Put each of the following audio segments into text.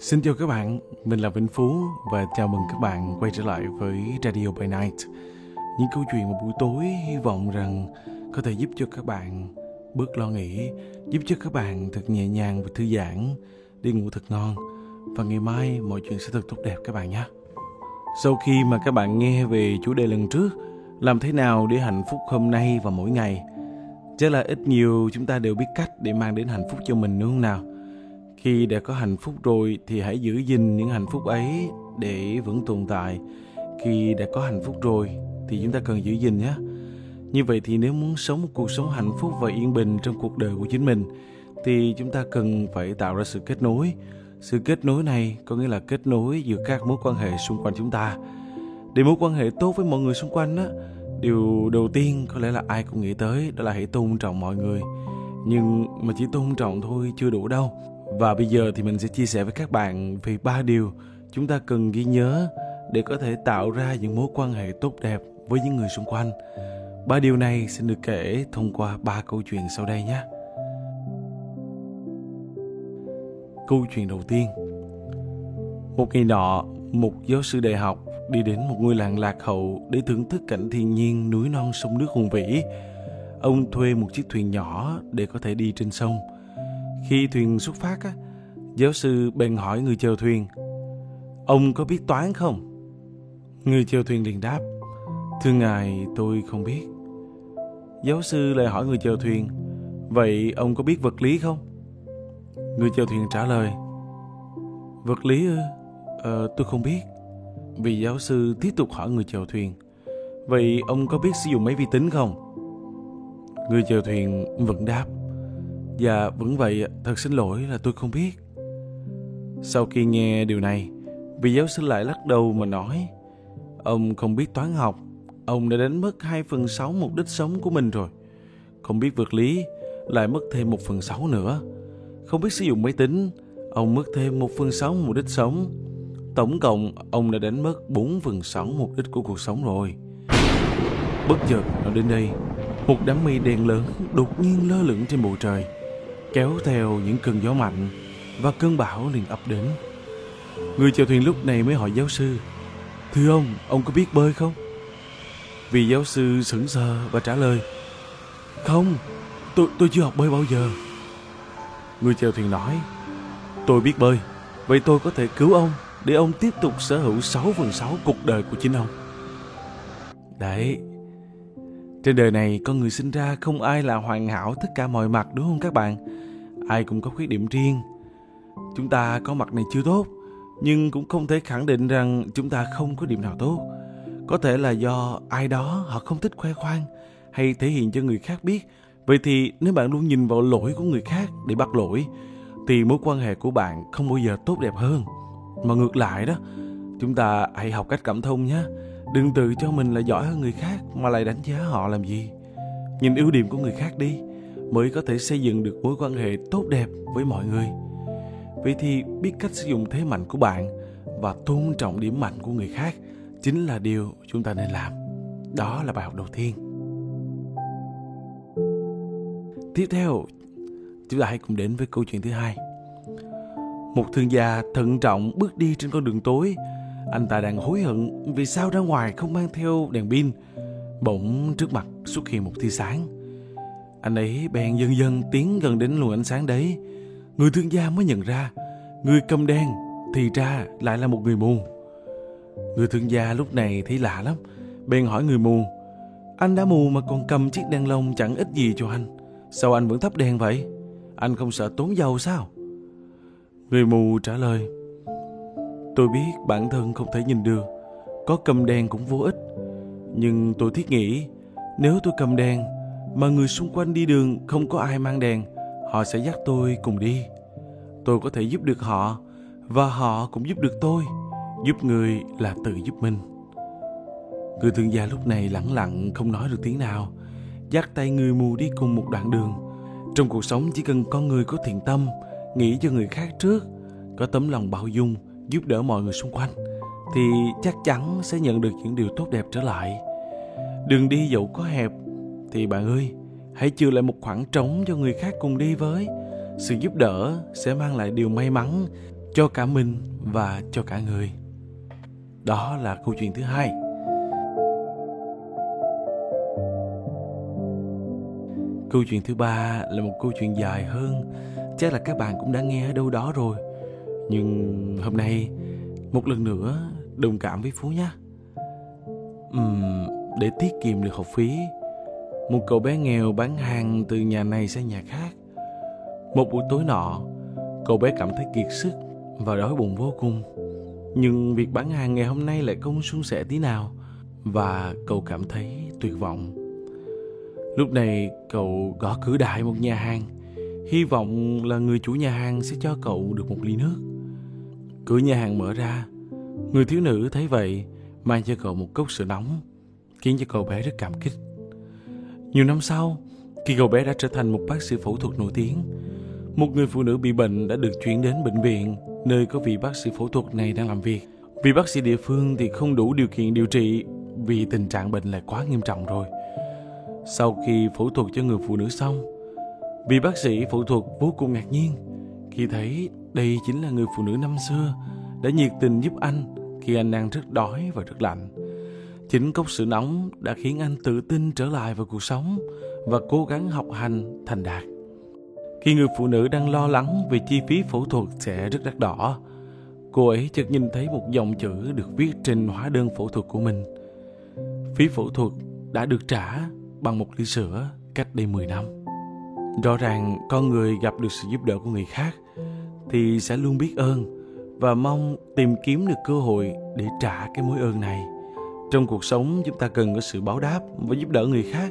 Xin chào các bạn, mình là Vĩnh Phú và chào mừng các bạn quay trở lại với Radio by Night. Những câu chuyện một buổi tối hy vọng rằng có thể giúp cho các bạn bớt lo nghĩ, giúp cho các bạn thật nhẹ nhàng và thư giãn, đi ngủ thật ngon và ngày mai mọi chuyện sẽ thật tốt đẹp các bạn nhé. Sau khi mà các bạn nghe về chủ đề lần trước, làm thế nào để hạnh phúc hôm nay và mỗi ngày, chắc là ít nhiều chúng ta đều biết cách để mang đến hạnh phúc cho mình đúng không nào? Khi đã có hạnh phúc rồi thì hãy giữ gìn những hạnh phúc ấy để vẫn tồn tại. Khi đã có hạnh phúc rồi thì chúng ta cần giữ gìn nhé. Như vậy thì nếu muốn sống một cuộc sống hạnh phúc và yên bình trong cuộc đời của chính mình thì chúng ta cần phải tạo ra sự kết nối. Sự kết nối này có nghĩa là kết nối giữa các mối quan hệ xung quanh chúng ta. Để mối quan hệ tốt với mọi người xung quanh á, điều đầu tiên có lẽ là ai cũng nghĩ tới đó là hãy tôn trọng mọi người. Nhưng mà chỉ tôn trọng thôi chưa đủ đâu và bây giờ thì mình sẽ chia sẻ với các bạn về ba điều chúng ta cần ghi nhớ để có thể tạo ra những mối quan hệ tốt đẹp với những người xung quanh. Ba điều này sẽ được kể thông qua ba câu chuyện sau đây nhé. Câu chuyện đầu tiên Một ngày nọ, một giáo sư đại học đi đến một ngôi làng lạc hậu để thưởng thức cảnh thiên nhiên núi non sông nước hùng vĩ. Ông thuê một chiếc thuyền nhỏ để có thể đi trên sông – khi thuyền xuất phát, á, giáo sư bèn hỏi người chèo thuyền, ông có biết toán không? Người chèo thuyền liền đáp, thưa ngài tôi không biết. Giáo sư lại hỏi người chèo thuyền, vậy ông có biết vật lý không? Người chèo thuyền trả lời, vật lý ư? Ờ, tôi không biết. Vì giáo sư tiếp tục hỏi người chèo thuyền, vậy ông có biết sử dụng máy vi tính không? Người chèo thuyền vẫn đáp, Dạ vẫn vậy, thật xin lỗi là tôi không biết. Sau khi nghe điều này, vị giáo sư lại lắc đầu mà nói Ông không biết toán học, ông đã đánh mất 2 phần 6 mục đích sống của mình rồi. Không biết vật lý, lại mất thêm 1 phần 6 nữa. Không biết sử dụng máy tính, ông mất thêm 1 phần 6 mục đích sống. Tổng cộng, ông đã đánh mất 4 phần 6 mục đích của cuộc sống rồi. Bất chợt, nó đến đây, một đám mây đen lớn đột nhiên lơ lửng trên bầu trời kéo theo những cơn gió mạnh và cơn bão liền ập đến. Người chèo thuyền lúc này mới hỏi giáo sư, Thưa ông, ông có biết bơi không? Vì giáo sư sững sờ và trả lời, Không, tôi, tôi chưa học bơi bao giờ. Người chèo thuyền nói, Tôi biết bơi, vậy tôi có thể cứu ông để ông tiếp tục sở hữu 6 phần 6 cuộc đời của chính ông. Đấy, trên đời này con người sinh ra không ai là hoàn hảo tất cả mọi mặt đúng không các bạn? Ai cũng có khuyết điểm riêng. Chúng ta có mặt này chưa tốt, nhưng cũng không thể khẳng định rằng chúng ta không có điểm nào tốt. Có thể là do ai đó họ không thích khoe khoang hay thể hiện cho người khác biết. Vậy thì nếu bạn luôn nhìn vào lỗi của người khác để bắt lỗi thì mối quan hệ của bạn không bao giờ tốt đẹp hơn. Mà ngược lại đó, chúng ta hãy học cách cảm thông nhé Đừng tự cho mình là giỏi hơn người khác mà lại đánh giá họ làm gì. Nhìn ưu điểm của người khác đi mới có thể xây dựng được mối quan hệ tốt đẹp với mọi người. Vậy thì biết cách sử dụng thế mạnh của bạn và tôn trọng điểm mạnh của người khác chính là điều chúng ta nên làm. Đó là bài học đầu tiên. Tiếp theo, chúng ta hãy cùng đến với câu chuyện thứ hai. Một thương gia thận trọng bước đi trên con đường tối anh ta đang hối hận vì sao ra ngoài không mang theo đèn pin. Bỗng trước mặt xuất hiện một tia sáng. Anh ấy bèn dần dần tiến gần đến luồng ánh sáng đấy. Người thương gia mới nhận ra, người cầm đèn thì ra lại là một người mù. Người thương gia lúc này thấy lạ lắm, bèn hỏi người mù. Anh đã mù mà còn cầm chiếc đèn lồng chẳng ích gì cho anh. Sao anh vẫn thắp đèn vậy? Anh không sợ tốn dầu sao? Người mù trả lời. Tôi biết bản thân không thể nhìn được, có cầm đèn cũng vô ích. Nhưng tôi thiết nghĩ, nếu tôi cầm đèn mà người xung quanh đi đường không có ai mang đèn, họ sẽ dắt tôi cùng đi. Tôi có thể giúp được họ và họ cũng giúp được tôi. Giúp người là tự giúp mình. Người thương gia lúc này lẳng lặng không nói được tiếng nào, dắt tay người mù đi cùng một đoạn đường. Trong cuộc sống chỉ cần con người có thiện tâm, nghĩ cho người khác trước, có tấm lòng bao dung, giúp đỡ mọi người xung quanh thì chắc chắn sẽ nhận được những điều tốt đẹp trở lại đường đi dẫu có hẹp thì bạn ơi hãy chừa lại một khoảng trống cho người khác cùng đi với. Sự giúp đỡ sẽ mang lại điều may mắn cho cả mình và cho cả người. Đó là câu chuyện thứ hai. Câu chuyện thứ ba là một câu chuyện dài hơn. Chắc là các bạn cũng đã nghe ở đâu đó rồi. Nhưng hôm nay một lần nữa đồng cảm với phú nhé. Uhm, để tiết kiệm được học phí một cậu bé nghèo bán hàng từ nhà này sang nhà khác. Một buổi tối nọ, cậu bé cảm thấy kiệt sức và đói bụng vô cùng. Nhưng việc bán hàng ngày hôm nay lại không suôn sẻ tí nào và cậu cảm thấy tuyệt vọng. Lúc này, cậu gõ cửa đại một nhà hàng, hy vọng là người chủ nhà hàng sẽ cho cậu được một ly nước. Cửa nhà hàng mở ra, người thiếu nữ thấy vậy, mang cho cậu một cốc sữa nóng, khiến cho cậu bé rất cảm kích nhiều năm sau khi cậu bé đã trở thành một bác sĩ phẫu thuật nổi tiếng một người phụ nữ bị bệnh đã được chuyển đến bệnh viện nơi có vị bác sĩ phẫu thuật này đang làm việc. Vị bác sĩ địa phương thì không đủ điều kiện điều trị vì tình trạng bệnh lại quá nghiêm trọng rồi. Sau khi phẫu thuật cho người phụ nữ xong, vị bác sĩ phẫu thuật vô cùng ngạc nhiên khi thấy đây chính là người phụ nữ năm xưa đã nhiệt tình giúp anh khi anh đang rất đói và rất lạnh. Chính cốc sữa nóng đã khiến anh tự tin trở lại vào cuộc sống và cố gắng học hành thành đạt. Khi người phụ nữ đang lo lắng về chi phí phẫu thuật sẽ rất đắt đỏ, cô ấy chợt nhìn thấy một dòng chữ được viết trên hóa đơn phẫu thuật của mình. Phí phẫu thuật đã được trả bằng một ly sữa cách đây 10 năm. Rõ ràng con người gặp được sự giúp đỡ của người khác thì sẽ luôn biết ơn và mong tìm kiếm được cơ hội để trả cái mối ơn này. Trong cuộc sống chúng ta cần có sự báo đáp và giúp đỡ người khác.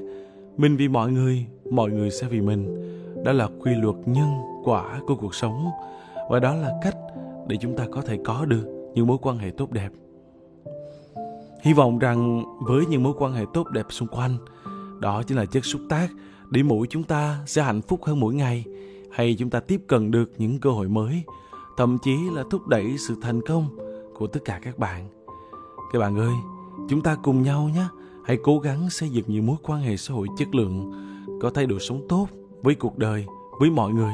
Mình vì mọi người, mọi người sẽ vì mình. Đó là quy luật nhân quả của cuộc sống. Và đó là cách để chúng ta có thể có được những mối quan hệ tốt đẹp. Hy vọng rằng với những mối quan hệ tốt đẹp xung quanh đó chính là chất xúc tác để mỗi chúng ta sẽ hạnh phúc hơn mỗi ngày hay chúng ta tiếp cận được những cơ hội mới thậm chí là thúc đẩy sự thành công của tất cả các bạn. Các bạn ơi chúng ta cùng nhau nhé. Hãy cố gắng xây dựng những mối quan hệ xã hội chất lượng, có thay đổi sống tốt với cuộc đời, với mọi người,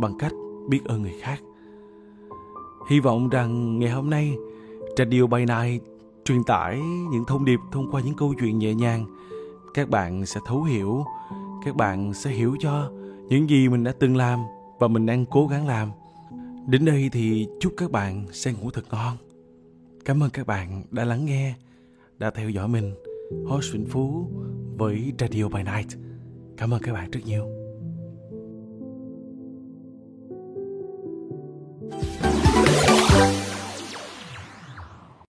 bằng cách biết ơn người khác. Hy vọng rằng ngày hôm nay, radio bay night truyền tải những thông điệp thông qua những câu chuyện nhẹ nhàng. Các bạn sẽ thấu hiểu, các bạn sẽ hiểu cho những gì mình đã từng làm và mình đang cố gắng làm. Đến đây thì chúc các bạn sẽ ngủ thật ngon. Cảm ơn các bạn đã lắng nghe đã theo dõi mình host vĩnh phú với radio by night Cảm ơn các bạn rất nhiều.